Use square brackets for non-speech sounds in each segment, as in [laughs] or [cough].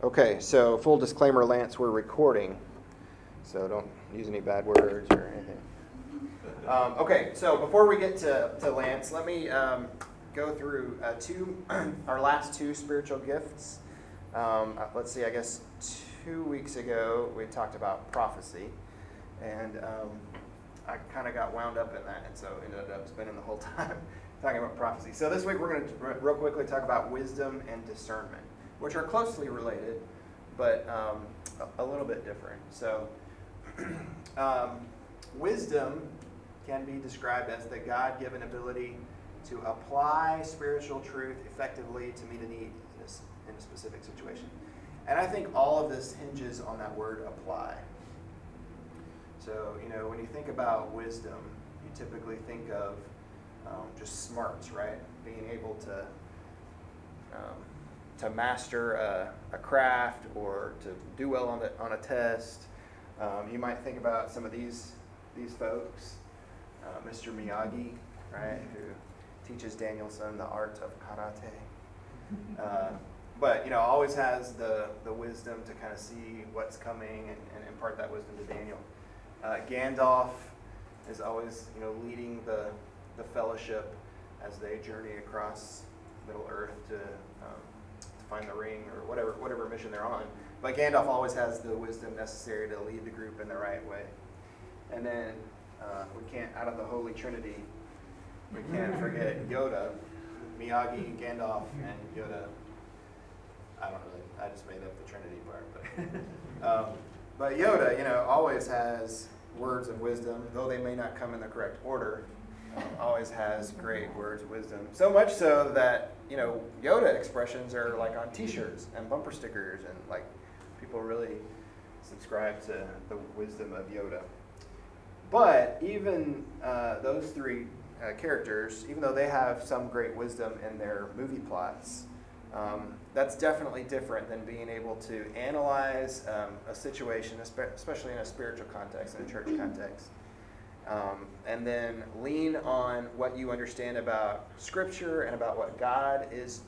Okay, so full disclaimer, Lance, we're recording, so don't use any bad words or anything. Um, okay, so before we get to, to Lance, let me um, go through uh, two, [clears throat] our last two spiritual gifts. Um, uh, let's see, I guess two weeks ago we talked about prophecy, and um, I kind of got wound up in that, and so ended up spending the whole [laughs] time talking about prophecy. So this week we're going to real quickly talk about wisdom and discernment, which are closely related, but um, a, little bit different. So [clears throat] um, wisdom can be described as the God given ability to apply spiritual truth effectively to meet a need in a, in a specific situation. And I think all of this hinges on that word apply. So, you know, when you think about wisdom, you typically think of um, just smarts, right? Being able to um, to master a, a, craft or to do well on, the, on a test. Um, you might think about some of these these folks uh, Mr. Miyagi, right, who teaches Daniel-san the art of karate. Uh, [laughs] but you know, always has the, the wisdom to kind of see what's coming and, and impart that wisdom to Daniel. Uh, Gandalf is always you know leading the the fellowship as they journey across Middle Earth to, um, to find the ring or whatever whatever mission they're on. But Gandalf always has the wisdom necessary to lead the group in the right way. And then uh, we can't, out of the Holy Trinity, we can't forget [laughs] Yoda, Miyagi, Gandalf, and Yoda. I don't really, I just made up the Trinity part. But, [laughs] um, but Yoda, you know, always has words of wisdom, though they may not come in the correct order, always has great words of wisdom. So much so that, you know, Yoda expressions are like on t shirts and bumper stickers, and like people really subscribe to the wisdom of Yoda. But even uh, those three uh, characters, even though they have some great wisdom in their movie plots, um, that's definitely different than being able to analyze um, a situation, especially in a spiritual context, in a church context, um, and then lean on what you understand about Scripture and about what God is,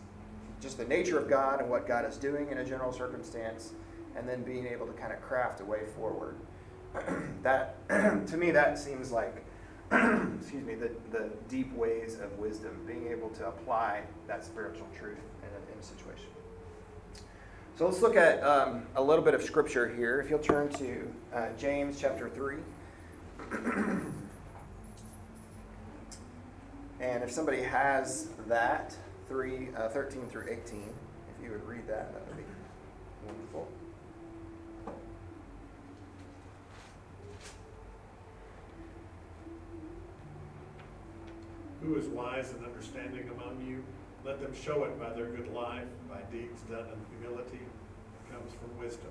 just the nature of God and what God is doing in a general circumstance, and then being able to kind of craft a way forward. [clears throat] that [clears throat] to me that seems like [clears throat] excuse me the, the deep ways of wisdom being able to apply that spiritual truth in a, in a situation. So let's look at um, a little bit of scripture here. If you'll turn to uh, james chapter 3 [clears throat] and if somebody has that 3 uh, 13 through 18 if you would read that that would be wonderful Who is wise and understanding among you? Let them show it by their good life, by deeds done in humility that comes from wisdom.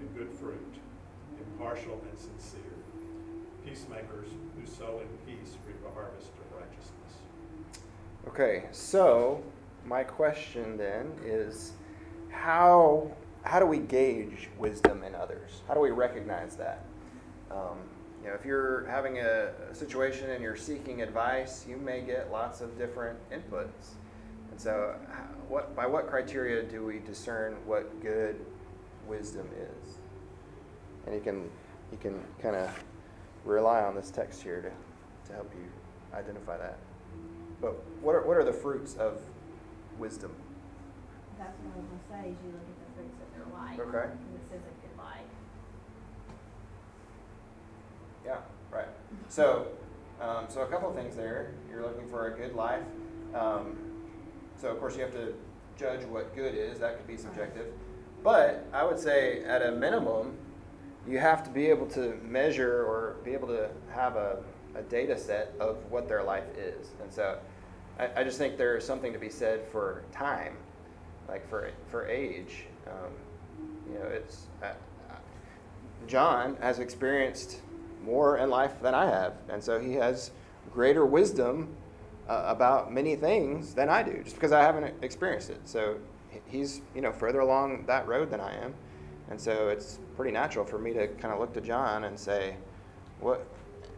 and good fruit, impartial and sincere. Peacemakers who sow in peace reap a harvest of righteousness. Okay, so my question then is how how do we gauge wisdom in others? How do we recognize that? Um, you know, if you're having a, a, situation and you're seeking advice, you may get lots of different inputs. And so, what by what criteria do we discern what good wisdom is? And you can you can kind of rely on this text here to, to help you identify that. But what are what are the fruits of wisdom? That's what I was gonna say. Is you look at the fruits of their life. Okay. Yeah, right. So, um, so a couple things there. You're looking for a good life. Um, so of course you have to judge what good is. That could be subjective. But I would say at a minimum, you have to be able to measure or be able to have a, a data set of what their life is. And so I, I, just think there's something to be said for time, like for, for age. Um, You know, it's uh, uh, John has experienced more in life than I have, and so he has greater wisdom uh, about many things than I do, just because I haven't experienced it. So he's you know further along that road than I am, and so it's pretty natural for me to kind of look to John and say, what?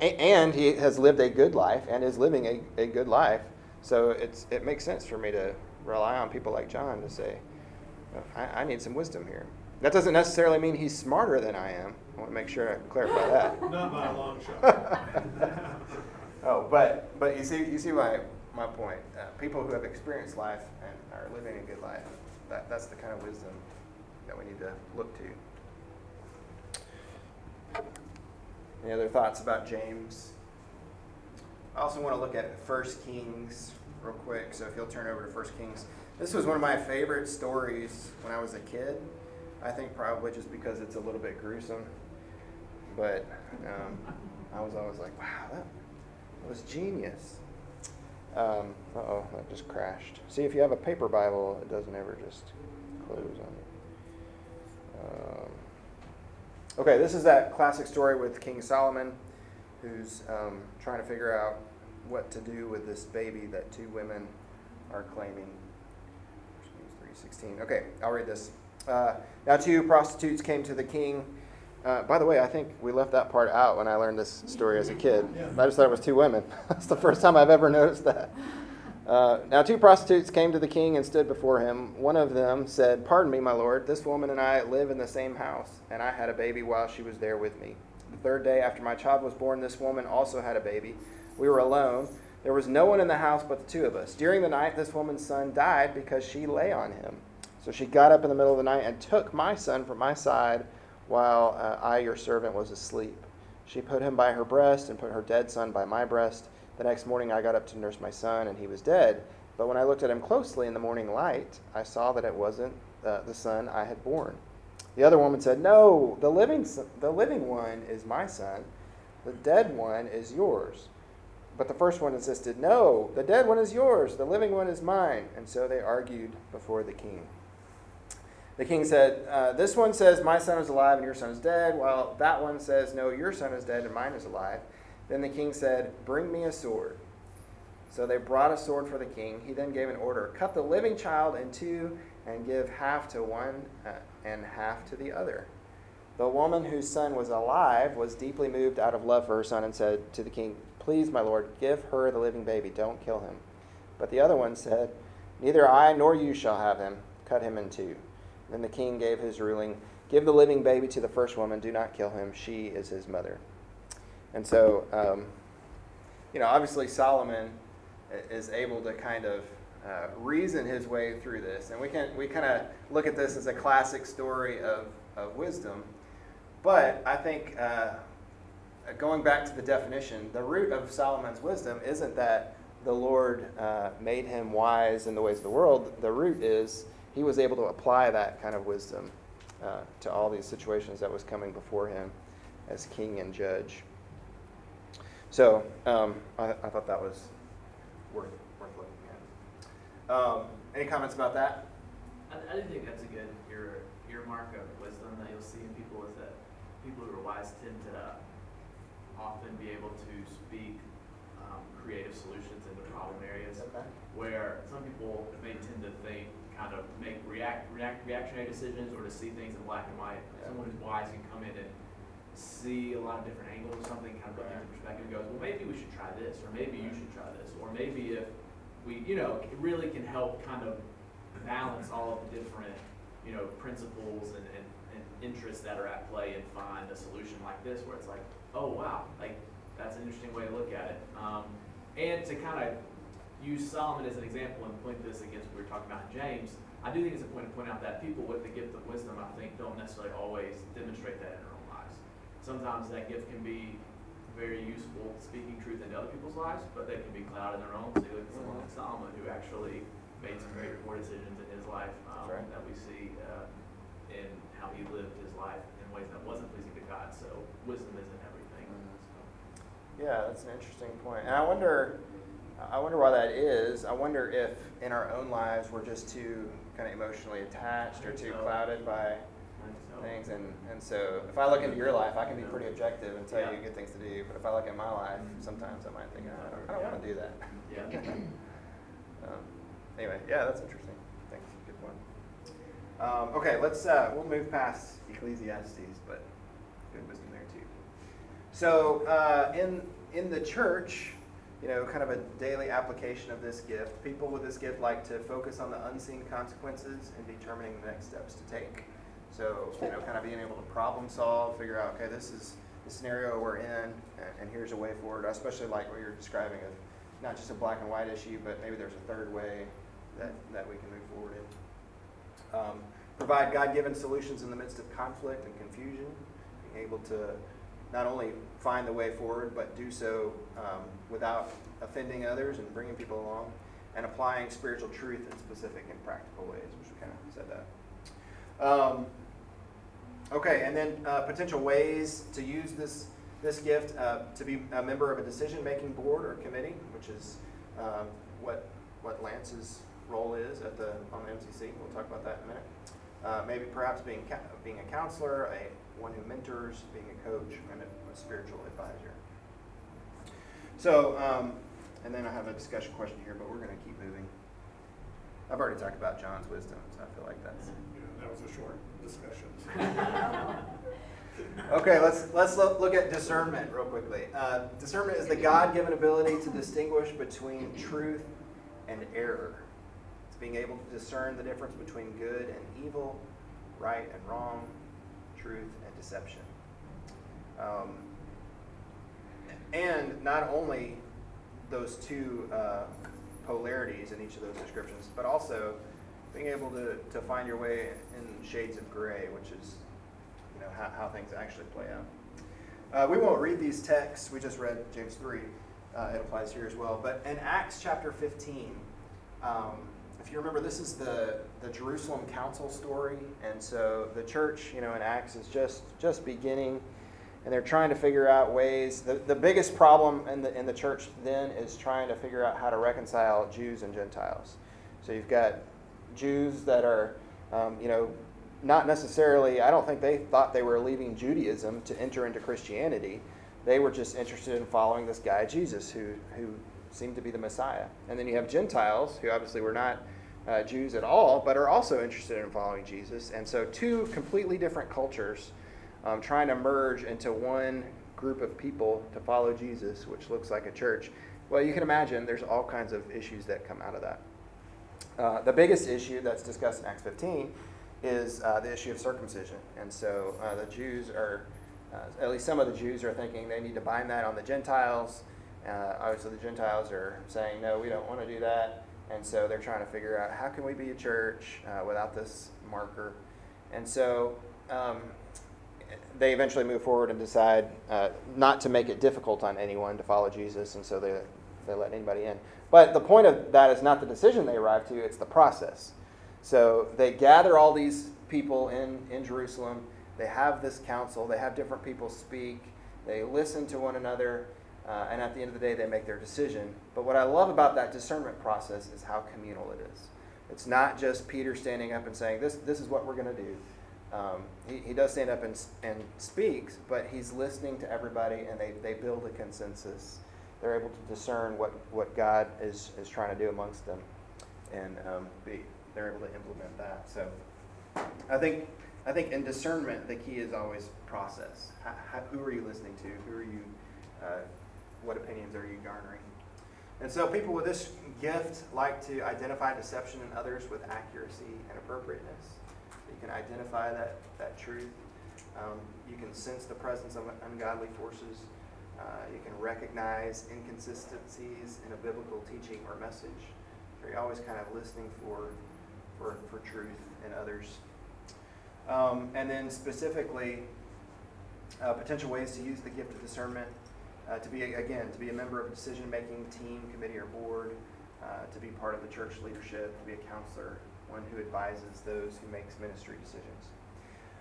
And he has lived a good life and is living a, a good life, so it's it makes sense for me to rely on people like John to say, I, I need some wisdom here. That doesn't necessarily mean he's smarter than I am. I want to make sure I clarify that. [laughs] Not by a long shot. [laughs] oh, but but you see you see my my point. Uh, people who have experienced life and are living a good life, that, that's the kind of wisdom that we need to look to. Any other thoughts about James? I also want to look at First Kings real quick. So if you'll turn over to First Kings, this was one of my favorite stories when I was a kid. I think probably just because it's a little bit gruesome, but um, I was always like, "Wow, that, that was genius." Um, uh oh, that just crashed. See, if you have a paper Bible, it doesn't ever just close on you. Um, okay, this is that classic story with King Solomon, who's um, trying to figure out what to do with this baby that two women are claiming. Three sixteen. Okay, I'll read this. Uh, now two prostitutes came to the king. Uh, by the way, I think we left that part out when I learned this story as a kid. Yeah. I just thought it was two women. [laughs] That's the first time I've ever noticed that. Uh, now, two prostitutes came to the king and stood before him. One of them said, Pardon me, my lord, this woman and I live in the same house, and I had a baby while she was there with me. The third day after my child was born, this woman also had a baby. We were alone. There was no one in the house but the two of us. During the night, this woman's son died because she lay on him. So she got up in the middle of the night and took my son from my side while uh, I, your servant, was asleep. She put him by her breast and put her dead son by my breast. The next morning I got up to nurse my son, and he was dead. But when I looked at him closely in the morning light, I saw that it wasn't uh, the son I had born. The other woman said, No, the living, son, the living one is my son, the dead one is yours. But the first one insisted, No, the dead one is yours, the living one is mine. And so they argued before the king. The king said, uh, This one says, My son is alive and your son is dead, while that one says, No, your son is dead and mine is alive. Then the king said, Bring me a sword. So they brought a sword for the king. He then gave an order Cut the living child in two and give half to one uh, and half to the other. The woman whose son was alive was deeply moved out of love for her son and said to the king, Please, my lord, give her the living baby. Don't kill him. But the other one said, Neither I nor you shall have him. Cut him in two. Then the king gave his ruling Give the living baby to the first woman. Do not kill him. She is his mother. And so, um, you know, obviously Solomon is able to kind of uh, reason his way through this. And we can we kind of look at this as a classic story of, of wisdom. But I think uh, going back to the definition, the root of Solomon's wisdom isn't that the Lord uh, made him wise in the ways of the world. The root is he was able to apply that kind of wisdom uh, to all these situations that was coming before him as king and judge. So um, I, I, thought that was worth worth looking at. Um, any comments about that? I, I do think that's a good ear, earmark of wisdom that you'll see in people is that people who are wise tend to often be able to speak um, creative solutions into problem areas Okay. where some people may tend to think kind of make react, react reactionary decisions or to see things in black and white. Yeah. Someone who's wise can come in and see a lot of different angles of something, kind of put things in perspective, and goes, well, maybe we should try this, or maybe you should try this, or maybe if we, you know, it really can help kind of balance all of the different, you know, principles and, and, and interests that are at play and find a solution like this where it's like, oh wow, like that's an interesting way to look at it. Um, and to kind of use Solomon as an example and point this against what we were talking about in James, I do think it's important to point out that people with the gift of wisdom, I think, don't necessarily always demonstrate that in their own lives. Sometimes that gift can be very useful speaking truth into other people's lives, but they can be clouded in their own. So you look at someone like Solomon who actually made some very poor decisions in his life um, right. that we see uh, in how he lived his life in ways that wasn't pleasing to God. So wisdom isn't everything. So. Yeah, that's an interesting point. And I wonder, I wonder why that is. I wonder if in our own lives we're just too kind of emotionally attached or too so. clouded by. Things, and, and so if I look into your life, I can be pretty objective and tell Yeah. you good things to do, but if I look at my life, sometimes I might think, "Oh, I don't, I don't wanna do that. Yeah. [laughs] Um, Anyway, yeah, that's interesting. Thanks, good one. Um, okay, let's, uh, we'll move past Ecclesiastes, but good wisdom there too. So, uh, in, in the church, you know, kind of a daily application of this gift, people with this gift like to focus on the unseen consequences and determining the next steps to take. So, you know, kind of being able to problem solve, figure out, okay, this is the scenario we're in, and, and here's a way forward. Especially like what you're describing of not just a black and white issue, but maybe there's a third way that, that we can move forward in. Um, provide God-given solutions in the midst of conflict and confusion, being able to not only find the way forward, but do so um, without offending others and bringing people along, and applying spiritual truth in specific and practical ways, which we kind of said that. Um, okay, and then uh, potential ways to use this this gift uh, to be a member of a decision-making board or committee, which is um, what what Lance's role is at the on the MCC. We'll talk about that in a minute. Uh, maybe perhaps being being a counselor, a one who mentors, being a coach, and a, a spiritual advisor. So, um, and then I have a discussion question here, but we're going to keep moving. I've already talked about John's wisdom, so I feel like that's that was a short discussion. [laughs] Okay, let's let's look, look at discernment real quickly. Uh, discernment is the God-given ability to distinguish between truth and error. It's being able to discern the difference between good and evil, right and wrong, truth and deception. Um, and not only those two uh, polarities in each of those descriptions, but also being able to, to find your way in shades of gray, which is you know, how, how things actually play out. Uh, we won't read these texts. We just read James 3. Uh, it applies here as well. But in Acts chapter 15, um, if you remember, this is the, the Jerusalem council story. And so the church, you know, in Acts is just, just beginning. And they're trying to figure out ways. The, the biggest problem in the, in the church then is trying to figure out how to reconcile Jews and Gentiles. So you've got Jews that are, um, you know, not necessarily, I don't think they thought they were leaving Judaism to enter into Christianity. They were just interested in following this guy, Jesus, who, who seemed to be the Messiah. And then you have Gentiles, who obviously were not uh, Jews at all, but are also interested in following Jesus. And so, two completely different cultures um, trying to merge into one group of people to follow Jesus, which looks like a church. Well, you can imagine there's all kinds of issues that come out of that. Uh, the biggest issue that's discussed in Acts 15 is uh, the issue of circumcision. And so uh, the Jews are, uh, at least some of the Jews are thinking they need to bind that on the Gentiles. Uh, obviously, the Gentiles are saying, no, we don't want to do that. And so they're trying to figure out how can we be a church without this marker. And so um, they eventually move forward and decide not to make it difficult on anyone to follow Jesus. And so they, they let anybody in. But the point of that is not the decision they arrive to, it's the process. So they gather all these people in, in Jerusalem. They have this council. They have different people speak. They listen to one another. Uh, and at the end of the day, they make their decision. But what I love about that discernment process is how communal it is. It's not just Peter standing up and saying, This, this is what we're going to do. Um, he, he does stand up and, and speaks, but he's listening to everybody and they, they build a consensus. They're able to discern what, what God is, is trying to do amongst them. And um, be, they're able to implement that. So I think I think in discernment the key is always process. How, how, who are you listening to? Who are you? Uh, what opinions are you garnering? And so people with this gift like to identify deception in others with accuracy and appropriateness. You can identify that that truth. Um, you can sense the presence of ungodly forces. Uh, you can recognize inconsistencies in a biblical teaching or message. So you're always kind of listening for for, for truth in others. Um, and then specifically, uh, potential ways to use the gift of discernment uh, to be, again, to be a member of a decision making team, committee, or board, uh, to be part of the church leadership, to be a counselor, one who advises those who makes ministry decisions.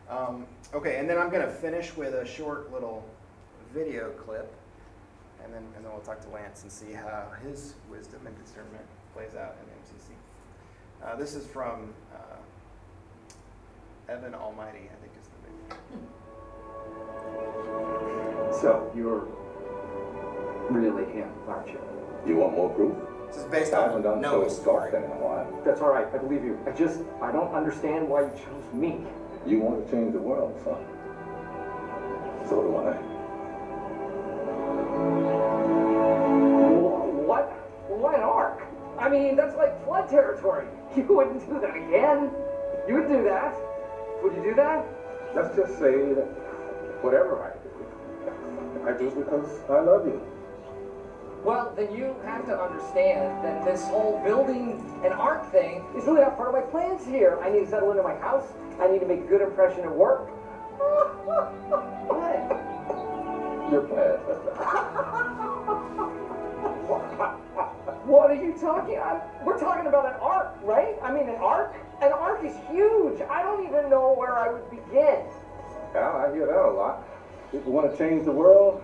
Um, okay, and then I'm going to finish with a short little video clip, and then, and then we'll talk to Lance and see how his wisdom and discernment plays out in MCC. Uh, this is from uh, Evan Almighty, I think is the name. So you're really him, aren't you? You want more proof? This is based I haven't on done Noah's so story. often in a while. That's all right. I believe you. I just I don't understand why you chose me. You want to change the world, son. So do I. mean, that's like flood territory. [laughs] You wouldn't do that again. You would do that. Would you do that? Let's just say that whatever I do, I do it because I love you. Well, then you have to understand that this whole building an ark thing is really not part of my plans here. I need to settle into my house. I need to make a good impression at work. what? [laughs] Your plans, [laughs] that's What are you talking? I'm, we're talking about an ark, right? I mean, an ark. An ark is huge. I don't even know where I would begin. Yeah, I hear that a lot. People want to change the world,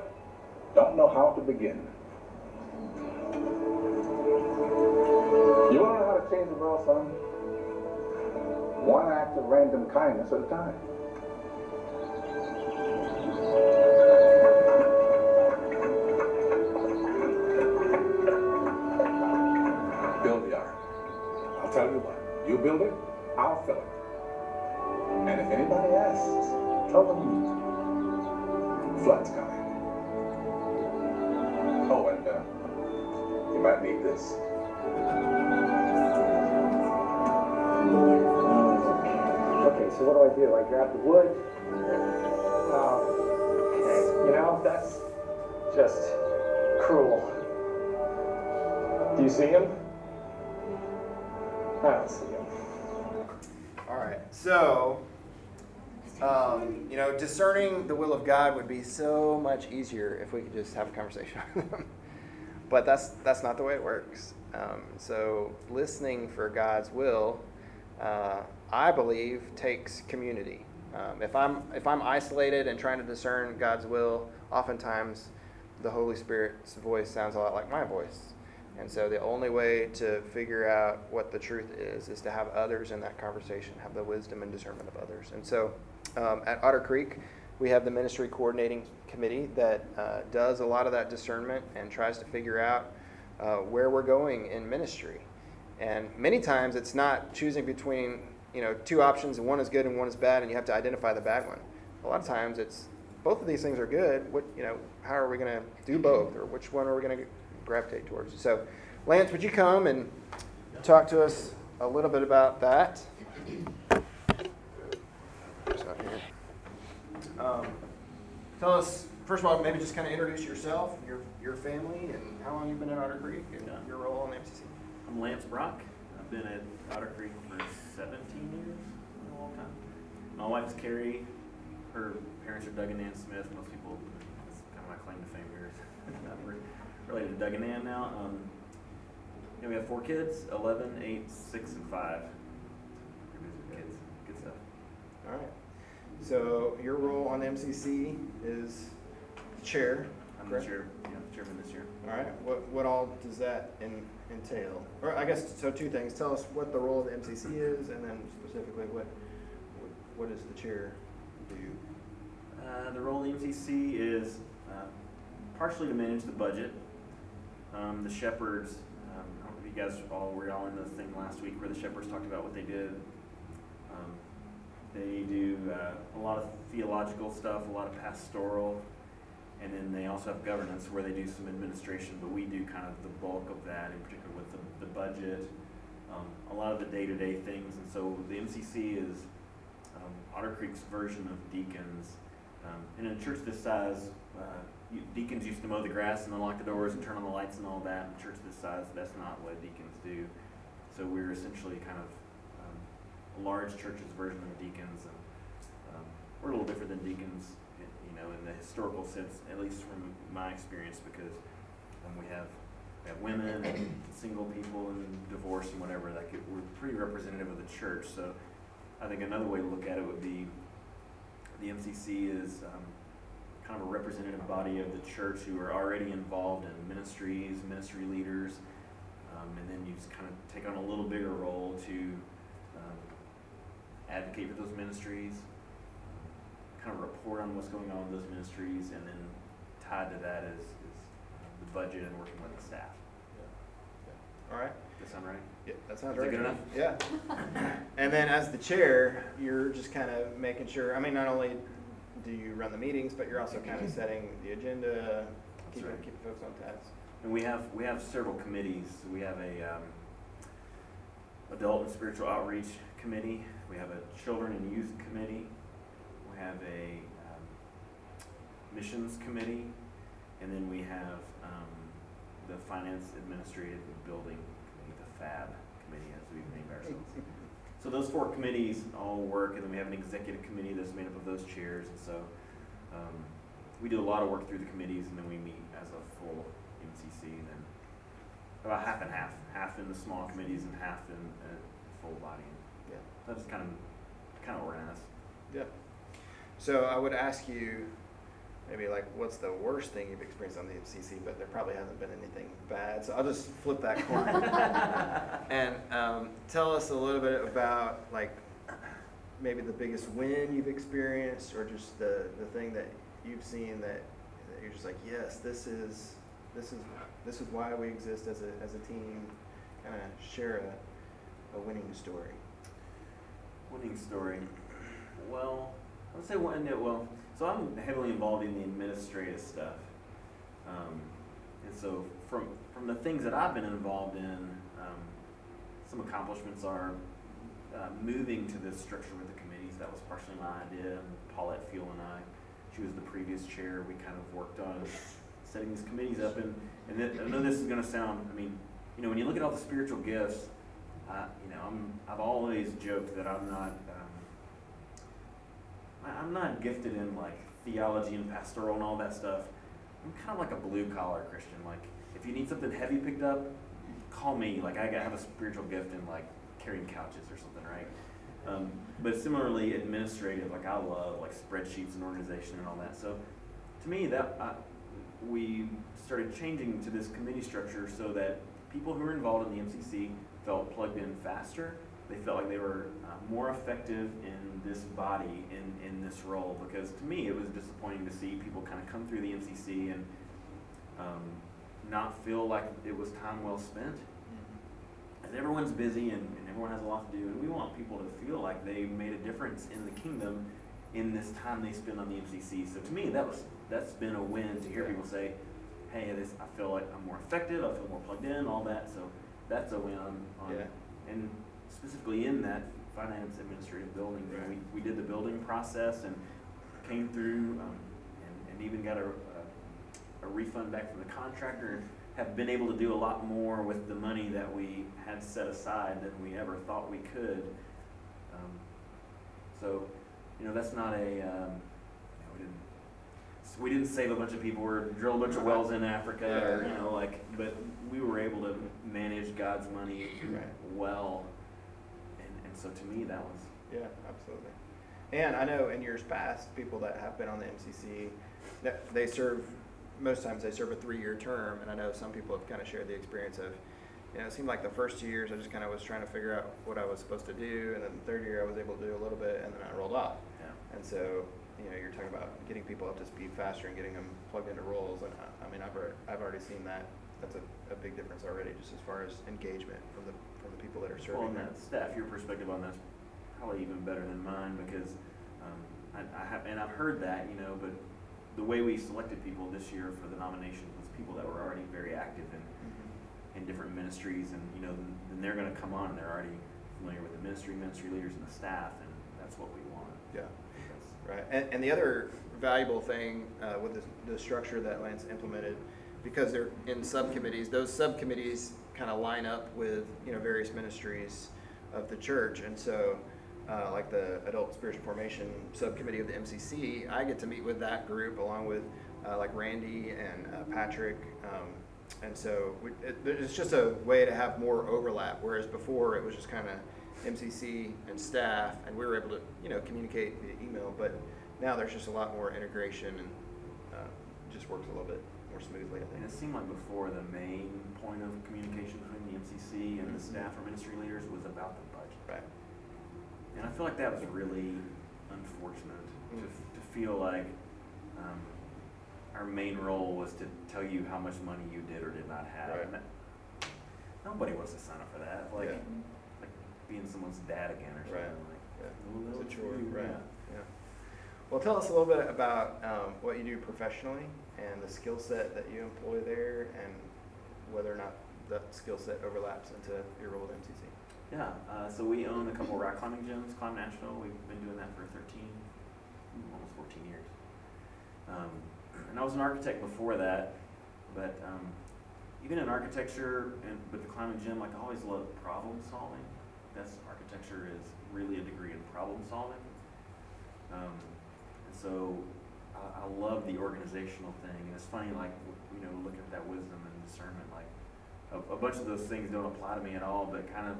don't know how to begin. You want to know how to change the world, son? One act of random kindness at a time. Build it, I'll fill it. And if anybody asks, tell them flood's coming. Oh, and uh, you might need this. Okay, so what do I do? I grab the wood. Um, you know, that's just cruel. Do you see him? I don't see him. Right, so, um, you know, discerning the will of God would be so much easier if we could just have a conversation [laughs] with Him. But that's that's not the way it works. Um, so, listening for God's will, uh, I believe, takes community. Um, if I'm if I'm isolated and trying to discern God's will, oftentimes the Holy Spirit's voice sounds a lot like my voice. And so the only way to figure out what the truth is is to have others in that conversation, have the wisdom and discernment of others. And so um, at Otter Creek, we have the ministry coordinating committee that uh, does a lot of that discernment and tries to figure out uh, where we're going in ministry. And many times it's not choosing between you know two options and one is good and one is bad, and you have to identify the bad one. A lot of times it's both of these things are good. What you know, how are we going to do both, or which one are we going to gravitate towards? So, Lance, would you come and talk to us a little bit about that? It's not here. Um, tell us first of all, maybe just kind of introduce yourself, your your family, and how long you've been at Otter Creek, and Yeah. your role on the MCC. I'm Lance Brock. I've been at Otter Creek for 17 years, a long time. My wife's Carrie. Her parents are Doug and Ann Smith. Most people, that's kind of my claim to fame here. [laughs] Related to Doug and Ann now. Um, and we have four kids 11, 8, 6, and 5. Pretty busy with kids. Good stuff. All right. So your role on the MCC is chair. I'm the correct? chair, yeah, chairman this year. All right. What what all does that in, entail? Or I guess so. Two things. Tell us what the role of the MCC is, and then specifically what what, what does the chair do? Uh, the role of the MCC is uh, partially to manage the budget. Um, the shepherds, um, I don't know if you guys all were all in the thing last week where the shepherds talked about what they did. Um, they do uh, a lot of theological stuff, a lot of pastoral, and then they also have governance where they do some administration, but we do kind of the bulk of that, in particular with the, the budget, um, a lot of the day-to-day things. And so the MCC is um, Otter Creek's version of deacons. Um, and in a church this size, uh, deacons used to mow the grass and unlock the doors and turn on the lights and all that. In church this size, that's not what deacons do. So we're essentially kind of um, a large church's version of deacons. And, um, we're a little different than deacons, you know, in the historical sense, at least from my experience, because um, we have women and single people and divorce and whatever. Like we're pretty representative of the church. So I think another way to look at it would be the MCC is um, kind of a representative body of the church who are already involved in ministries, ministry leaders, um, and then you just kind of take on a little bigger role to um, advocate for those ministries, kind of report on what's going on with those ministries, and then tied to that is, is the budget and working with the staff. All right. Does that sound right? Yeah, that sounds Is right. good enough? Yeah. [laughs] And then as the chair, you're just kind of making sure, I mean, not only do you run the meetings, but you're also kind of setting the agenda, keeping, right. keeping folks on task. And we have, we have several committees. We have a, um, adult and spiritual outreach committee. We have a children and youth committee. We have a, um, missions committee. And then we have, um, the finance administrative and building committee, the FAB committee, as we've named ourselves. [laughs] So those four committees all work, and then we have an executive committee that's made up of those chairs, and so, um, we do a lot of work through the committees, and then we meet as a full MCC, and then about half and half, half in the small committees and half in a full body. Yeah. That's kind of, kind of organized. Yeah. So I would ask you, maybe like, what's the worst thing you've experienced on the MCC? But there probably hasn't been anything bad. So I'll just flip that coin [laughs] and um, tell us a little bit about like maybe the biggest win you've experienced, or just the the thing that you've seen that, that you're just like, yes, this is this is this is why we exist as a as a team. Kind of share a, a winning story. Winning story. Well, I would say one. no, Well, so I'm heavily involved in the administrative stuff, um, and so from from the things that I've been involved in, um, some accomplishments are uh, moving to this structure with the committees. That was partially my idea. Paulette Fuel and I, she was the previous chair. We kind of worked on setting these committees up, and and I know this is going to sound. I mean, you know, when you look at all the spiritual gifts, I, you know, I'm, I've always joked that I'm not, I'm not gifted in like theology and pastoral and all that stuff. I'm kind of like a blue collar Christian. Like, if you need something heavy picked up, call me. Like, I have a spiritual gift in like carrying couches or something, right? Um, but similarly, administrative, like I love like spreadsheets and organization and all that. So, to me, that I, we started changing to this committee structure so that people who were involved in the MCC felt plugged in faster. They felt like they were uh, more effective in this body, in, in this role. Because to me, it was disappointing to see people kind of come through the MCC and um, not feel like it was time well spent. As everyone's busy and, and everyone has a lot to do, and we want people to feel like they made a difference in the kingdom in this time they spend on the MCC. So to me, that was that's been a win to hear people say, "Hey, this I feel like I'm more effective. I feel more plugged in. All that." So that's a win on, on Yeah. and specifically in that finance administrative building. Right. We, we did the building process and came through um, and, and even got a, a, a refund back from the contractor and have been able to do a lot more with the money that we had set aside than we ever thought we could. Um, so, you know, that's not a, um, you know, we didn't, we didn't save a bunch of people or drill a bunch of wells in Africa or, you know, like, but we were able to manage God's money Right. well. So to me, that was, Yeah, absolutely. And I know in years past, people that have been on the MCC, that they serve, most times they serve a three-year term, and I know some people have kind of shared the experience of, you know, it seemed like the first two years I just kind of was trying to figure out what I was supposed to do, and then the third year I was able to do a little bit, and then I rolled off. yeah. And so, you know, you're talking about getting people up to speed faster and getting them plugged into roles, and I, I mean, I've, I've already seen that. That's a, a big difference already, just as far as engagement from the, from the people that are Well, serving and there. that staff, your perspective on that's probably even better than mine because um, I, I have, and I've heard that, you know, but the way we selected people this year for the nominations was people that were already very active in, Mhm. in different ministries and, you know, then, they're gonna come on and they're already familiar with the ministry, ministry leaders and the staff and that's what we want. Yeah. I think that's- Right, and, and the other valuable thing uh, with the, the structure that Lance implemented, because they're in subcommittees, those subcommittees kind of line up with, you know, various ministries of the church, and so, uh, like the Adult Spiritual Formation Subcommittee of the MCC, I get to meet with that group along with, uh, like Randy and uh, Patrick, um, and so we, it, it's just a way to have more overlap, whereas before it was just kind of MCC and staff, and we were able to, you know, communicate via email, but now there's just a lot more integration and uh, just works a little bit more smoothly, I And it seemed like before the main point of communication between the MCC and the staff or ministry leaders was about the budget. Right. And I feel like that was really unfortunate to, to feel like um, our main role was to tell you how much money you did or did not have. Right. And that- Nobody wants to sign up for that. Like, Yeah. like being someone's dad again or something. Right. Like, Yeah. "Well, It's a chore, right, yeah. yeah. Well, tell us a little bit about um, what you do professionally and the skill set that you employ there and whether or not that skill set overlaps into your role at MCC. Yeah, uh, so we own a couple rock climbing gyms, Climb Nashville. We've been doing that for 13, mm, almost 14 years. Um, and I was an architect before that, but um, even in architecture and with the climbing gym, like I always loved problem solving. That's architecture is really a degree in problem solving. Um, and so I, I love the organizational thing. And it's funny, like, you know, looking at that wisdom and discernment, like, a, a bunch of those things don't apply to me at all, but kind of,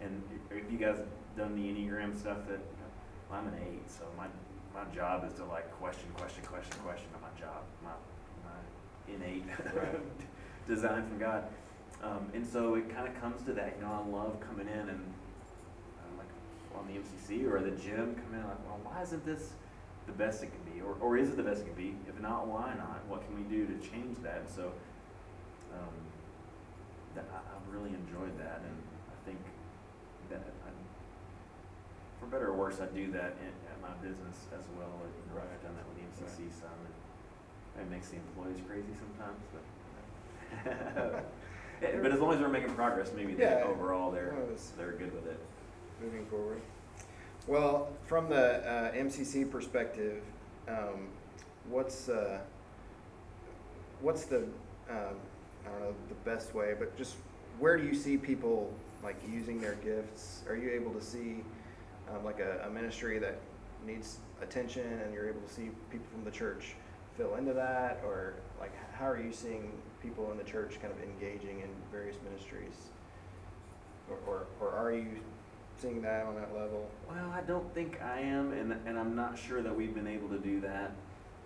and if you guys have done the Enneagram stuff that, well, I'm an eight, so my, my job is to like question, question, question, question on my job, my, my innate Right. [laughs] design from God. Um, and so it kind of comes to that, you know, I love coming in and uh, like on the MCC or the gym, come in like, well, why isn't this the best it can be? Or, or is it the best it can be? If not, why not? What can we do to change that? So, um, that, I, I've really enjoyed that and I think that I, for better or worse, I do that in, at my business as well. You know, I've done that with the MCC some and it makes the employees crazy sometimes, but. [laughs] [laughs] But as long as we're making progress, maybe they, Yeah. overall they're, they're good with it. moving forward. Well, from the uh, MCC perspective, um, what's uh, what's the um, I don't know the best way, but just where do you see people like using their gifts? Are you able to see um, like a, a ministry that needs attention, and you're able to see people from the church fill into that, or like how are you seeing people in the church kind of engaging in various ministries? Or, or, or are you seeing that on that level? Well, I don't think I am, and, and I'm not sure that we've been able to do that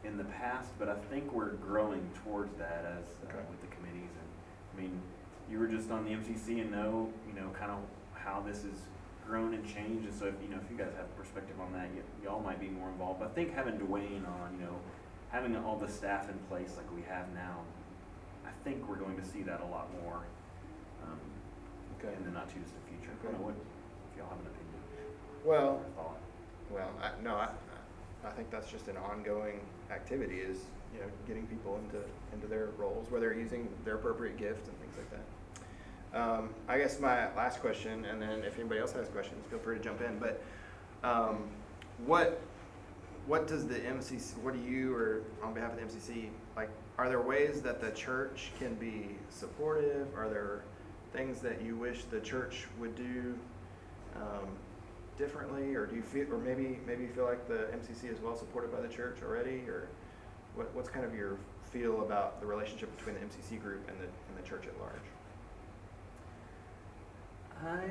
in the past, but I think we're growing towards that as, uh, Okay. with the committees. And, I mean, you were just on the MCC and know, you know, kind of how this has grown and changed, and so, if, you know, if you guys have a perspective on that, y- y'all might be more involved. But I think having Dwayne on, you know, having all the staff in place like we have now, I think we're going to see that a lot more, um, Okay. in the not too distant future. I don't know what, y'all have an opinion Well, or thought. well, I, no, I, I think that's just an ongoing activity is, you know, getting people into, into their roles, where they're using their appropriate gift and things like that. Um, I guess my last question, and then if anybody else has questions, feel free to jump in, but, um, what, what does the MCC, what do you, or on behalf of the MCC, like, are there ways that the church can be supportive? Are there things that you wish the church would do, um, differently, or do you feel, or maybe, maybe you feel like the MCC is well supported by the church already, or what, what's kind of your feel about the relationship between the MCC group and the, and the church at large? I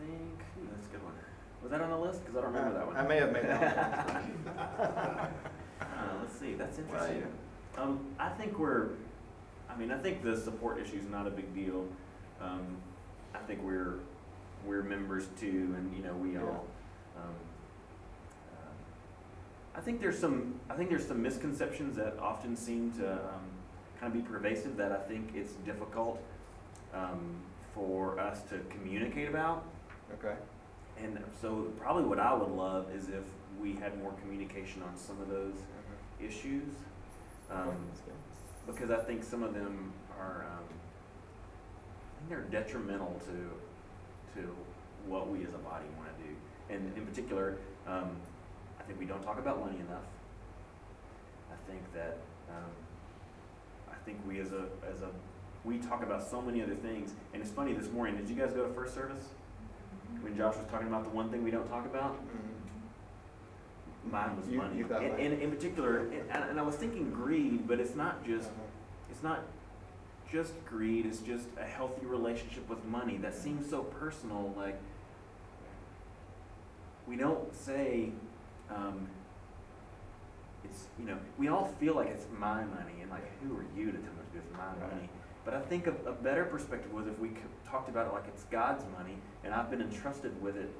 think ooh, that's a good one. Was that on the list? Because I don't remember that one. I may have made that one. [laughs] Uh, let's see. That's interesting. Um, I think we're. I mean, I think the support issue is not a big deal. Um, I think we're we're members too, and you know we all. Um, uh, I think there's some. I think there's some misconceptions that often seem to um, kind of be pervasive that I think it's difficult um, for us to communicate about. Okay. And so probably what I would love is if we had more communication on some of those issues. Um, because I think some of them are, um, I think they're detrimental to, to what we as a body wanna do. And in particular, um, I think we don't talk about money enough. I think that, um, I think we as a, as a, we talk about so many other things. And it's funny, this morning, did you guys go to first service? When Josh was talking about the one thing we don't talk about? Mine was You- money. you And, and in particular, and, and I was thinking greed, but it's not just, it's not just greed, it's just a healthy relationship with money that seems so personal, like, we don't say, um, it's, you know, we all feel like it's my money, and like, who are you to tell me it's my Right. money? But I think a, a better perspective was if we talked about it like it's God's money, and I've been entrusted with it.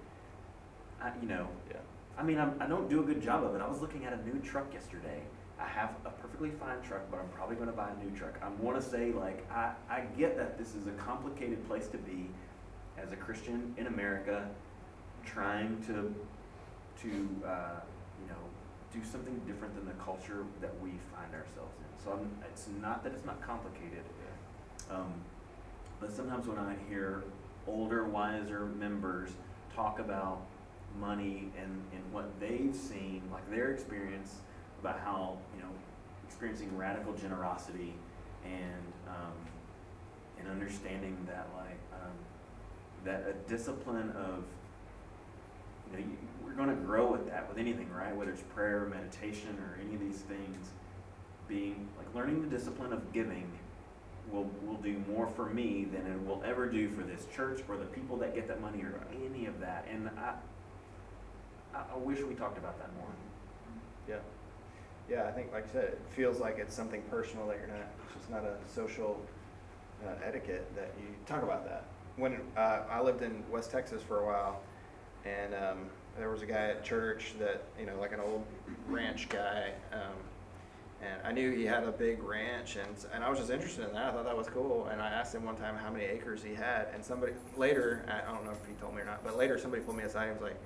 I, you know, Yeah. I mean, I'm, I don't do a good job of it. I was looking at a new truck yesterday. I have a perfectly fine truck, but I'm probably going to buy a new truck. I want to say, like, I, I get that this is a complicated place to be as a Christian in America, trying to, to, uh, you know, do something different than the culture that we find ourselves in. So I'm, it's not that it's not complicated. Um, but sometimes when I hear older, wiser members talk about money and, and what they've seen, like their experience about how, experiencing radical generosity and, um, and understanding that like, um, that a discipline of, you know, you, we're gonna grow with that, with anything, right? Whether it's prayer, or meditation, or any of these things, being, like learning the discipline of giving will, will do more for me than it will ever do for this church or the people that get that money or any of that. And I, I, I wish we talked about that more. Yeah. Yeah, I think, like I said, it feels like it's something personal that you're not, it's just not a social uh, etiquette that you talk about that. When uh, I lived in West Texas for a while, and um, there was a guy at church that, you know, like an old ranch guy, um, and I knew he had a big ranch, and, and I was just interested in that. I thought that was cool. And I asked him one time how many acres he had, and somebody later, I don't know if he told me or not, but later somebody pulled me aside and was like,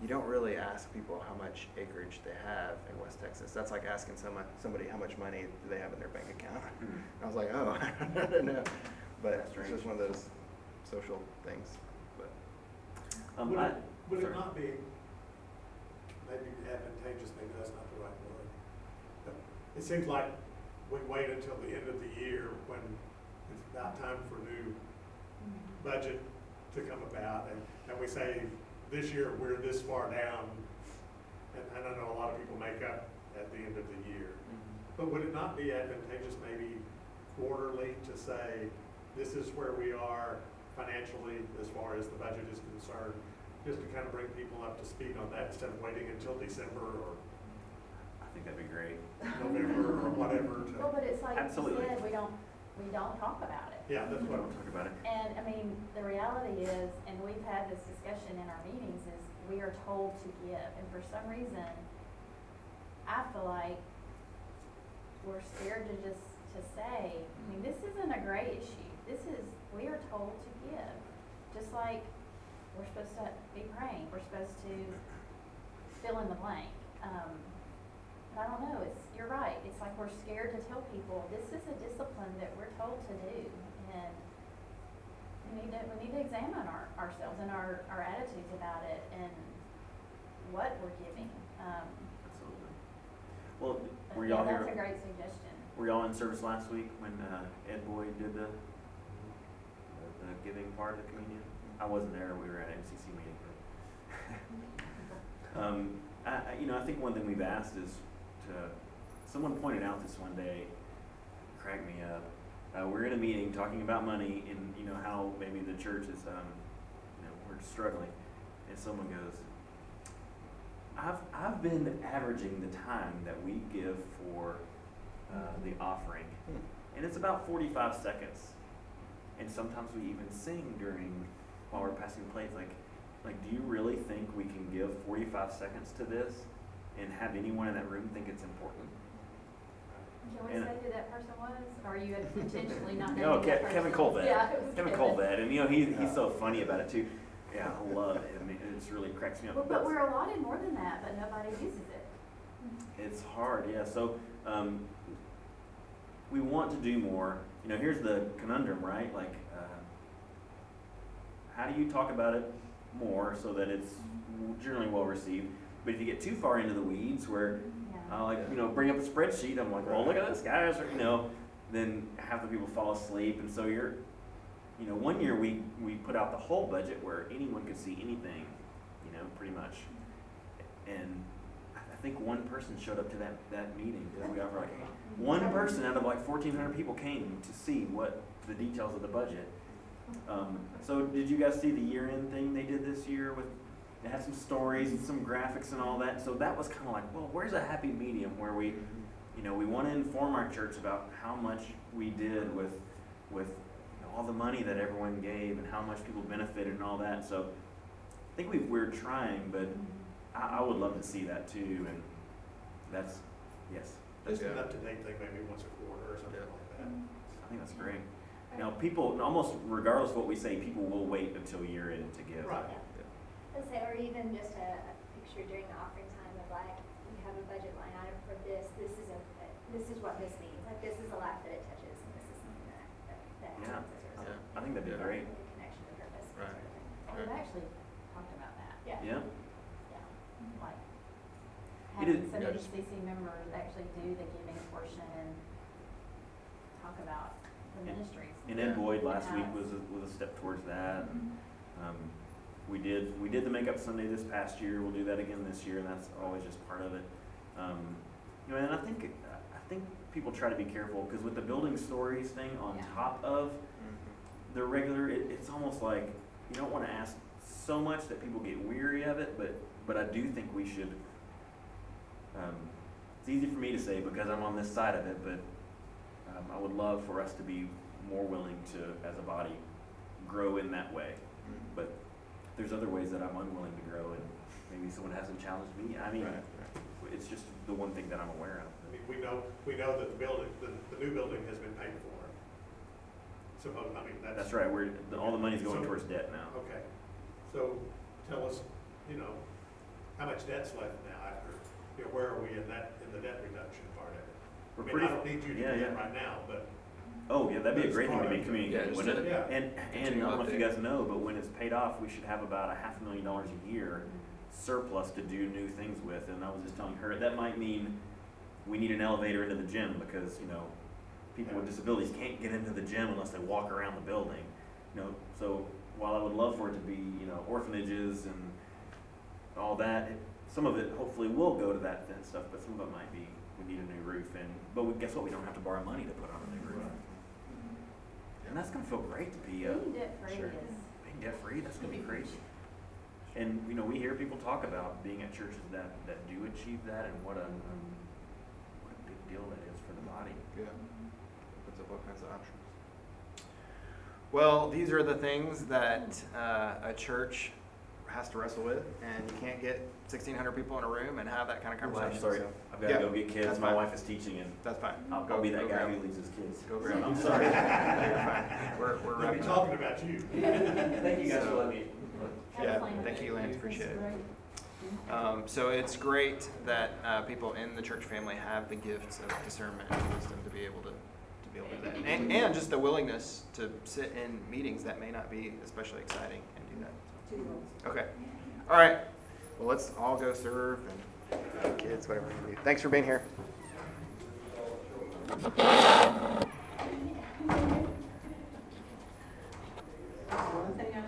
you don't really ask people how much acreage they have in West Texas. That's like asking someone, somebody how much money do they have in their bank account. Mhm. I was like, oh, [laughs] I don't know. But it's just one of those social things. But Um, Would I, it, would it not be, maybe advantageous, maybe that's not the right word. But It seems like we wait until the end of the year when it's about time for new budget to come about, and, and we say, this year, we're this far down, and, and I know a lot of people make up at the end of the year. Mm-hmm. But would it not be advantageous maybe quarterly to say, this is where we are financially as far as the budget is concerned? Just to kind of bring people up to speed on that instead of waiting until December or I think that'd be great. November or whatever Well, to, but it's like you Absolutely. said, we don't, we don't talk about it. yeah, that's why We what don't I'm talk about it. And, I mean, the reality is, and we've had this discussion in our meetings, is we are told to give, and for some reason, I feel like we're scared to just, to say, I mean, this isn't a gray issue, this is, we are told to give. Just like we're supposed to be praying, we're supposed to fill in the blank. Um, I don't know, it's, you're right, it's like we're scared to tell people, this is a discipline that we're told to do, and we need to, we need to examine our, ourselves and our, our attitudes about it and what we're giving. Um, Absolutely. Well, but were yeah, y'all here? That's a great suggestion. Were y'all in service last week when uh, Ed Boyd did the, the giving part of the communion? I wasn't there, we were at MCC meeting. but- [laughs] [laughs] Um, I, I, you know, I think one thing we've asked is someone pointed out this one day, cracked me up. Uh, we're in a meeting talking about money and, you know, how maybe the church is, um, you know, we're struggling. And someone goes, I've, I've been averaging the time that we give for uh, the offering, and it's about 45 seconds. And sometimes we even sing during while we're passing plates. Like, like, do you really think we can give 45 seconds to this and have anyone in that room think it's important? Can we And- say who that person was? Or are you intentionally not [laughs] naming No, that Ke- person? Kevin Colvett. Yeah, it was Kevin Colvett, and you know he, he's so funny about it too. Yeah, I love it. I mean, it's really cracks me up. Well, but we're allotted more than that, but nobody uses it. It's hard, yeah. So um, we want to do more. You know, here's the conundrum, right? Like, uh, how do you talk about it more so that it's generally well received? But if you get too far into the weeds, where Yeah. I like, you know, bring up a spreadsheet, I'm like, well, look at this, guys, or you know, then half the people fall asleep, and so you're, you know, one year we we put out the whole budget where anyone could see anything, you know, pretty much, and I think one person showed up to that that meeting. Did we ever like one person out of like 1,400 people came to see what the details of the budget. Um, so did you guys see the year-end thing they did this year with? It had some stories and some graphics and all that. So that was kind of like, well, where's a happy medium where we, you know, we want to inform our church about how much we did with, with you know, all the money that everyone gave and how much people benefited and all that. So I think we, we're trying, but I, I would love to see that too, and that's, yes, Just an up-to-date thing, maybe once a quarter or something Yeah. like that. Mm-hmm. I think that's great. Now, people, almost regardless of what we say, people will wait until year end to give. Right. Let's say, or even just a, a picture during the offering time of like, we have a budget line item for this, this is a, this is what this means, like this is a life that it touches, and this is something that, that, that Yeah. happens as a result. I think that'd be Yeah. great. The connection to purpose, that Right. sort of thing. We've actually talked about that, Yeah. Yeah, yeah, like It having is- some Yeah, of just- the CC members actually do the giving portion and talk about the And- ministries. and Ed Boyd last week was, a- was a step towards that. Um, we did, we did the makeup Sunday this past year, we'll do that again this year, and that's always just part of it. Um, you know, and I think, I think people try to be careful, cause with the building stories thing on Yeah. top of the regular, it, it's almost like, you don't wanna ask so much that people get weary of it, but, but I do think we should, um, it's easy for me to say because I'm on this side of it, but, um, I would love for us to be more willing to, as a body, grow in that way. But there's other ways that I'm unwilling to grow and maybe someone hasn't challenged me. I mean, Right, right. it's just the one thing that I'm aware of. I mean, we know, we know that the building, the, the new building has been paid for. Suppose, I mean, that's. That's right, we're, the- all the money's going So- towards debt now. Okay, so tell us, you know, how much debt's left now after, you know, where are we in that, in the debt reduction part of it? We're I mean, pretty, I don't need you to yeah, do that yeah. right now, but, oh, yeah, that'd be a That's great thing to part be of it. communicating, Yeah, wouldn't it? yeah. And, and I Continue don't know if you update. guys know, but when it's paid off, we should have about a half a million dollars a year surplus to do new things with. And I was just telling her, that might mean we need an elevator into the gym because, you know, people with disabilities can't get into the gym unless they walk around the building. You know, so while I would love for it to be, you know, orphanages and all that, it, some of it hopefully will go to that and stuff, but some of it might be, we need a new roof and, but we, guess what, we don't have to borrow money to put on a new roof. And that's gonna feel great to be, uh, Being debt free Sure. is, being debt free, that's gonna be crazy. And, you know, we hear people talk about being at churches that, that do achieve that and what a, um, what a big deal that is for the body. Yeah. Opens up all kinds of options. Well, these are the things that uh, a church has to wrestle with, and you can't get sixteen hundred people in a room and have that kind of I'm conversation. sorry, so I've gotta Yeah, go get kids, that's my fine. wife is teaching and That's fine. I'll, Go- I'll be go that guy grab who it. leaves his kids. Go grab. I'm [laughs] sorry. You're fine. We're, we're we'll be wrapping up. talking about you. [laughs] Thank you guys for letting me. Yeah, thank you, Lance, appreciate it. Um, so it's great that uh, people in the church family have the gifts of discernment and wisdom to be able to, to be able to do that, and, and just the willingness to sit in meetings that may not be especially exciting Okay. All right. Well, let's all go serve and kids, whatever you need. Thanks for being here. One thing I